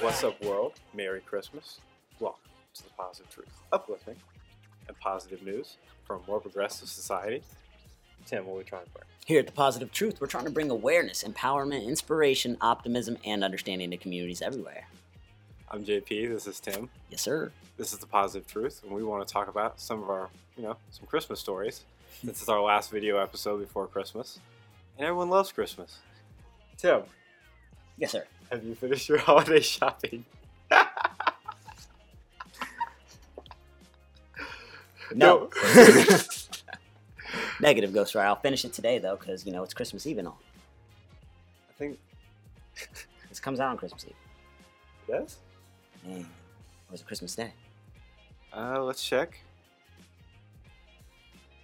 What's up, world? Merry Christmas. Welcome to the Positive Truth, uplifting and positive news from a more progressive society. Tim, what are we trying to bring? Here at The Positive Truth, we're trying to bring awareness, empowerment, inspiration, optimism, and understanding to communities everywhere. I'm JP. This is Tim. Yes, sir. This is the Positive Truth, and we want to talk about some of our, you know, some Christmas stories. This is our last video episode before Christmas, and everyone loves Christmas. Tim, Yes, sir. Have you finished your holiday shopping? No. Negative, Ghost Rider. I'll finish it today, though, because, you know, it's Christmas Eve and all. I think This comes out on Christmas Eve. yes. Man, or is it Christmas Day? Uh, let's check.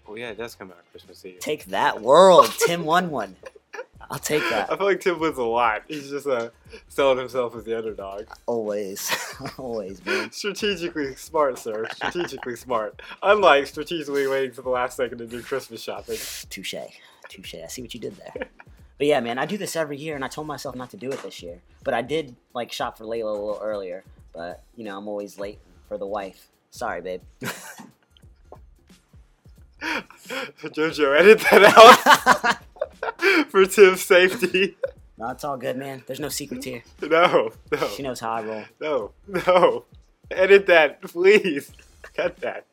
Oh yeah, it does come out on Christmas Eve. Take that world. Tim won one. I'll take that. I feel like Tim wins a lot. He's just uh, selling himself as the underdog. Always. Always, man. Strategically smart, sir. Strategically smart. Unlike strategically waiting for the last second to do Christmas shopping. Touche. Touche. I see what you did there. But yeah, man, I do this every year, and I told myself not to do it this year. But I did like shop for Layla a little earlier. But you know, I'm always late for the wife. Sorry, babe. Jojo, edit that out for Tim's safety. no, it's all good, man. There's no secrets here. No, no, She knows how I roll. no, no. Edit that, please. Cut that.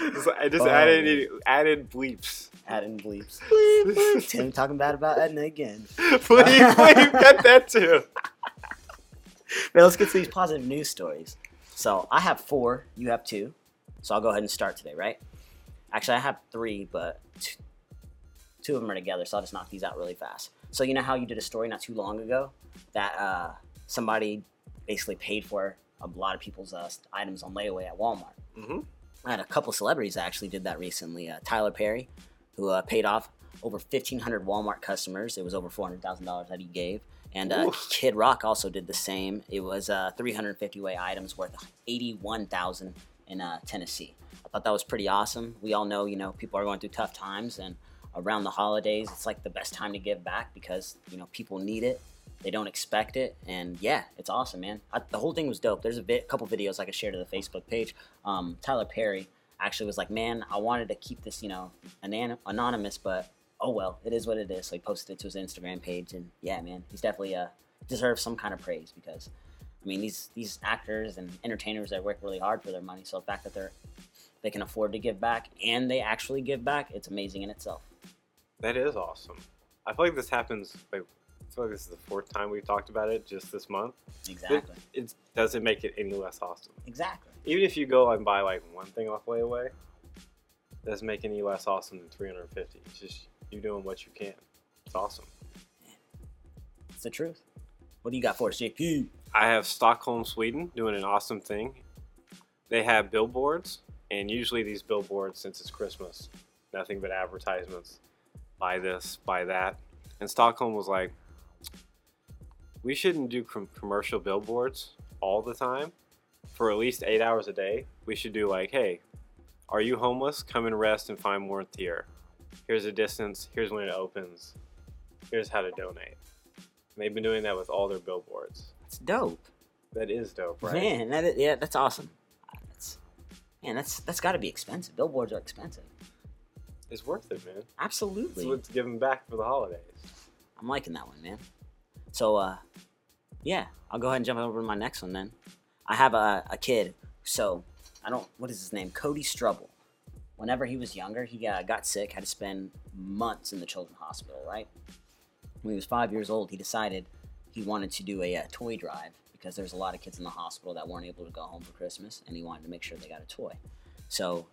Just, I just Oh. added added bleeps. Add in bleeps. Tim talking bad about Edna again. please, please cut that too. But let's get to these positive news stories. So I have four, you have two. So I'll go ahead and start today, right? Actually, I have three, but two, of them are together, so I'll just knock these out really fast. So you know how you did a story not too long ago that uh, somebody basically paid for a lot of people's uh, items on layaway at Walmart. Mm-hmm. I had a couple celebrities that actually did that recently. Uh, Tyler Perry, who uh, paid off over 1,500 Walmart customers. It was over $400,000 that he gave. And uh, Kid Rock also did the same. It was uh, 350 way items worth 81,000 in uh, Tennessee. I thought that was pretty awesome. We all know, you know, people are going through tough times, and around the holidays, it's like the best time to give back because you know people need it. They don't expect it, and yeah, it's awesome, man. I, the whole thing was dope. There's a vi- couple videos I could share to the Facebook page. Um, Tyler Perry actually was like, "Man, I wanted to keep this, you know, anon- anonymous, but oh well, it is what it is." So he posted it to his Instagram page, and yeah, man, he's definitely uh deserves some kind of praise because, I mean, these these actors and entertainers that work really hard for their money. So the fact that they're they can afford to give back and they actually give back, it's amazing in itself. That is awesome. I feel like this happens. Like, I feel like this is the fourth time we've talked about it just this month. Exactly. It, it doesn't make it any less awesome. Exactly. Even if you go and buy like one thing off layaway, it doesn't make any less awesome than 350. It's just you doing what you can. It's awesome. It's the truth. What do you got for us, JP? I have Stockholm, Sweden, doing an awesome thing. They have billboards, and usually these billboards, since it's Christmas, nothing but advertisements. Buy this, buy that. And Stockholm was like, we shouldn't do com- commercial billboards all the time for at least eight hours a day. We should do like, hey, are you homeless? Come and rest and find warmth here. Here's a distance. Here's when it opens. Here's how to donate. And they've been doing that with all their billboards. That's dope. That is dope, right? Man, that is, yeah, that's awesome. That's, man, that's that's got to be expensive. Billboards are expensive. It's worth it, man. It's Absolutely. what's giving back for the holidays. I'm liking that one, man. So, uh, yeah, I'll go ahead and jump over to my next one then. I have a, a kid, so I don't, what is his name? Cody Strubble. Whenever he was younger, he uh, got sick, had to spend months in the children's hospital, right? When he was five years old, he decided he wanted to do a, uh toy drive because there's a lot of kids in the hospital that weren't able to go home for Christmas, and he wanted to make sure they got a toy. So,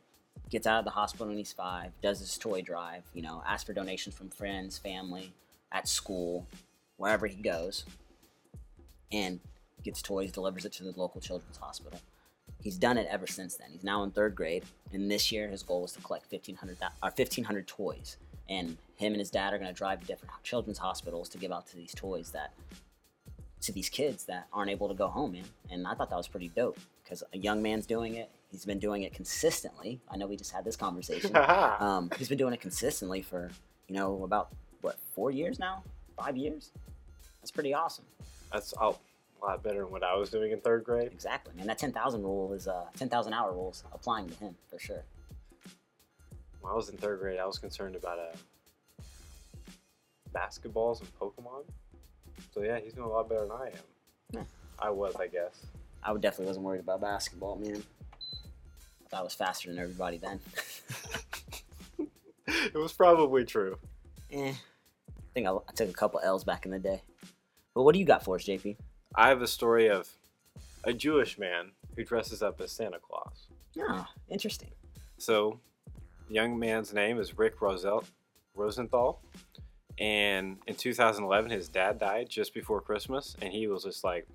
gets out of the hospital when he's five, does his toy drive, you know, asks for donations from friends, family, at school, wherever he goes, and gets toys, delivers it to the local children's hospital. He's done it ever since then. He's now in third grade, and this year his goal was to collect 1,500, or 1,500 toys. And him and his dad are going to drive to different children's hospitals to give out to these toys that to these kids that aren't able to go home, man. And I thought that was pretty dope because a young man's doing it. He's been doing it consistently. I know we just had this conversation. Um, he's been doing it consistently for, you know, about what four years now, five years. That's pretty awesome. That's a lot better than what I was doing in third grade. Exactly, man. That ten thousand rule is uh ten thousand hour rule is applying to him for sure. When I was in third grade, I was concerned about uh, basketballs and Pokemon. So yeah, he's doing a lot better than I am. Yeah. I was, I guess. I definitely wasn't worried about basketball, man. I was faster than everybody then. it was probably true. eh, I think I, I took a couple L's back in the day. But what do you got for us, JP? I have a story of a Jewish man who dresses up as Santa Claus. Oh, interesting. So, the young man's name is Rick Rosel- Rosenthal. And in 2011, his dad died just before Christmas. And he was just like,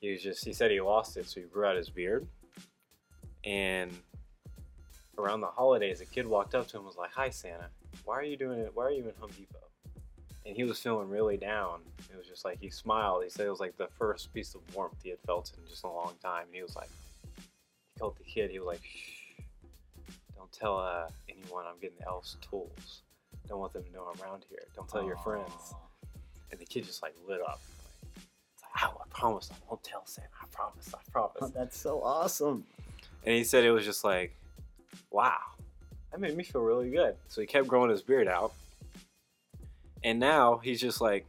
he was just, he said he lost it. So he grew out his beard. And around the holidays, a kid walked up to him and was like, Hi, Santa. Why are you doing it? Why are you in Home Depot? And he was feeling really down. It was just like he smiled. He said it was like the first piece of warmth he had felt in just a long time. And he was like, he told the kid, he was like, shh, don't tell uh, anyone I'm getting the elf's tools. Don't want them to know I'm around here. Don't tell your friends. And the kid just like lit up. Like, I promise I won't tell Santa. I promise. I promise. Oh, that's so awesome. And he said it was just like, wow, that made me feel really good. So he kept growing his beard out. And now he's just like,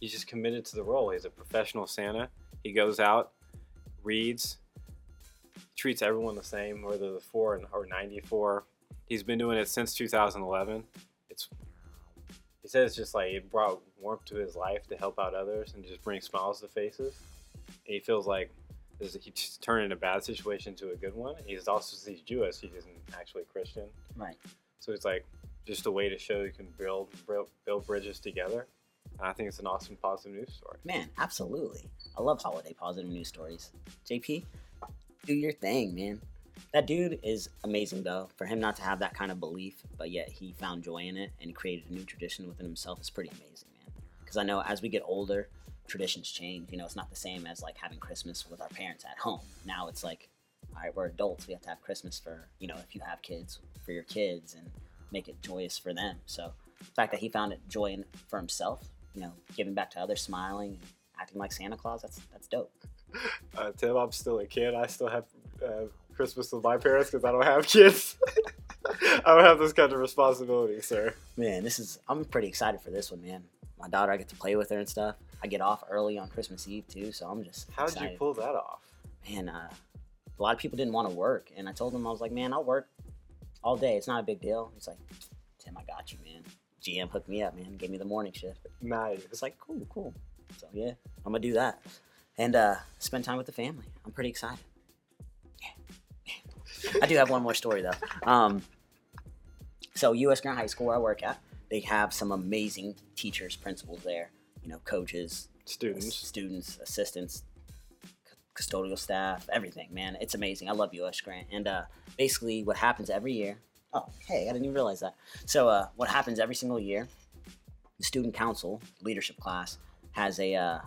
he's just committed to the role. He's a professional Santa. He goes out, reads, treats everyone the same, whether they're four or 94. He's been doing it since 2011. It's, he says it's just like it brought warmth to his life to help out others and just bring smiles to faces. And he feels like is he just turning a bad situation to a good one. He's also he's Jewish. He isn't actually Christian, Right. so it's like just a way to show you can build build, build bridges together. And I think it's an awesome positive news story. Man, absolutely. I love holiday positive news stories. JP, do your thing, man. That dude is amazing, though. For him not to have that kind of belief, but yet he found joy in it and created a new tradition within himself is pretty amazing, man. Because I know as we get older, traditions change. You know, it's not the same as like having Christmas with our parents at home. Now it's like, all right, we're adults. We have to have Christmas for, you know, if you have kids, for your kids and make it joyous for them. So the fact that he found it joy in, for himself, you know, giving back to others, smiling, acting like Santa Claus, that's that's dope. Uh, Tim, I'm still a kid. I still have uh, Christmas with my parents because I don't have kids. I don't have this kind of responsibility, sir. Man, this is I'm pretty excited for this one, man. My daughter, I get to play with her and stuff. I get off early on Christmas Eve too, so I'm just How did you pull that off? man, uh, a lot of people didn't want to work, and I told them I was like, man, I'll work all day. It's not a big deal. He's like, Tim, I got you, man. GM hooked me up, man. Gave me the morning shift. Nice. It's like, cool, cool. So yeah, I'm gonna do that, and uh, spend time with the family. I'm pretty excited. Yeah. I do have one more story though. Um, so U.S. Grant High School, where I work at, they have some amazing teachers, principals there. You know, coaches, Students. students, assistants, c- custodial staff, everything, man. It's amazing. I love US Grant. And uh, basically, what happens every year. Oh, hey, I didn't even realize that. So, uh, what happens every single year? The student council leadership class has a uh,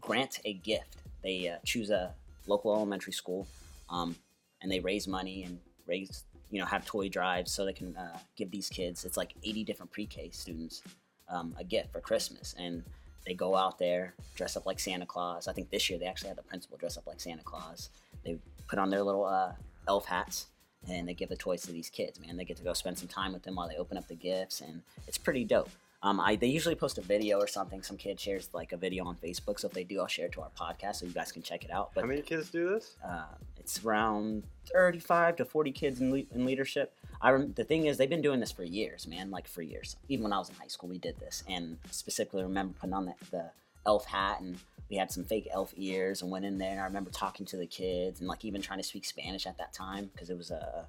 grant a gift. They uh, choose a local elementary school, um, and they raise money and raise you know have toy drives so they can uh, give these kids. It's like 80 different pre-K students um, a gift for Christmas, and they go out there dress up like Santa Claus. I think this year they actually had the principal dress up like Santa Claus. They put on their little uh, elf hats and they give the toys to these kids. Man, they get to go spend some time with them while they open up the gifts, and it's pretty dope. Um, I they usually post a video or something. Some kid shares like a video on Facebook, so if they do, I'll share it to our podcast so you guys can check it out. But How many kids do this? uh, it's around 35 to 40 kids in, le- in leadership. I rem- the thing is, they've been doing this for years, man. Like for years. Even when I was in high school, we did this, and specifically remember putting on the, the elf hat, and we had some fake elf ears, and went in there. And I remember talking to the kids, and like even trying to speak Spanish at that time because it was a,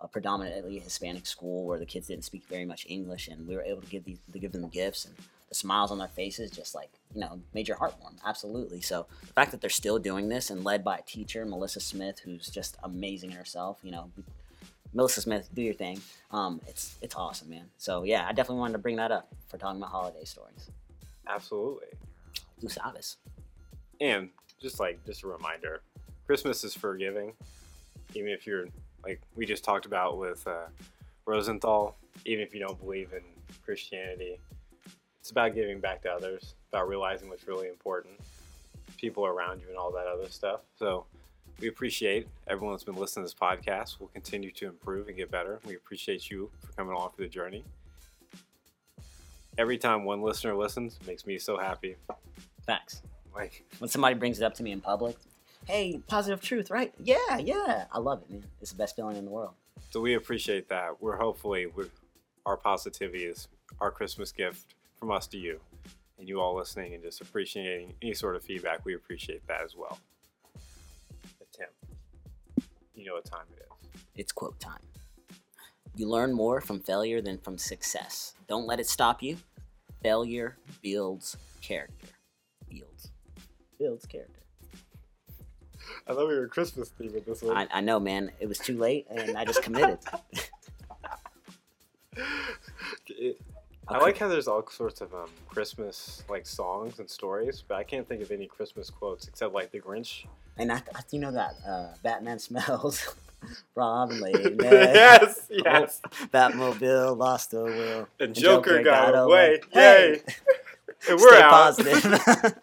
a predominantly Hispanic school where the kids didn't speak very much English, and we were able to give these to give them gifts and the smiles on their faces just like you know made your heart warm absolutely so the fact that they're still doing this and led by a teacher melissa smith who's just amazing in herself you know melissa smith do your thing um, it's it's awesome man so yeah i definitely wanted to bring that up for talking about holiday stories Absolutely. Tú sabes. And just like just a reminder, Christmas is forgiving. Even if you're like we just talked about with uh, Rosenthal, even if you don't believe in Christianity, it's about giving back to others, about realizing what's really important, people around you, and all that other stuff. So we appreciate everyone that's been listening to this podcast. We'll continue to improve and get better. We appreciate you for coming along for the journey. Every time one listener listens, it makes me so happy. Facts. Like When somebody brings it up to me in public, hey, positive truth, right? Yeah, yeah. I love it, man. It's the best feeling in the world. So we appreciate that. We're hopefully we're, our positivity is our Christmas gift from us to you, and you all listening and just appreciating any sort of feedback. We appreciate that as well. But Tim, you know what time it is. It's quote time. You learn more from failure than from success. Don't let it stop you. Failure builds character. Builds. Builds character. I thought we were Christmas theme with this one. I, I know, man. It was too late, and I just committed. It- I like how there's all sorts of um, Christmas like songs and stories, but I can't think of any Christmas quotes except like the Grinch. And I, I you know that uh, Batman smells. Robin laid yes, yes. Batmobile lost the wheel. And Joker got away. Yay. Hey, And we're stay out. positive.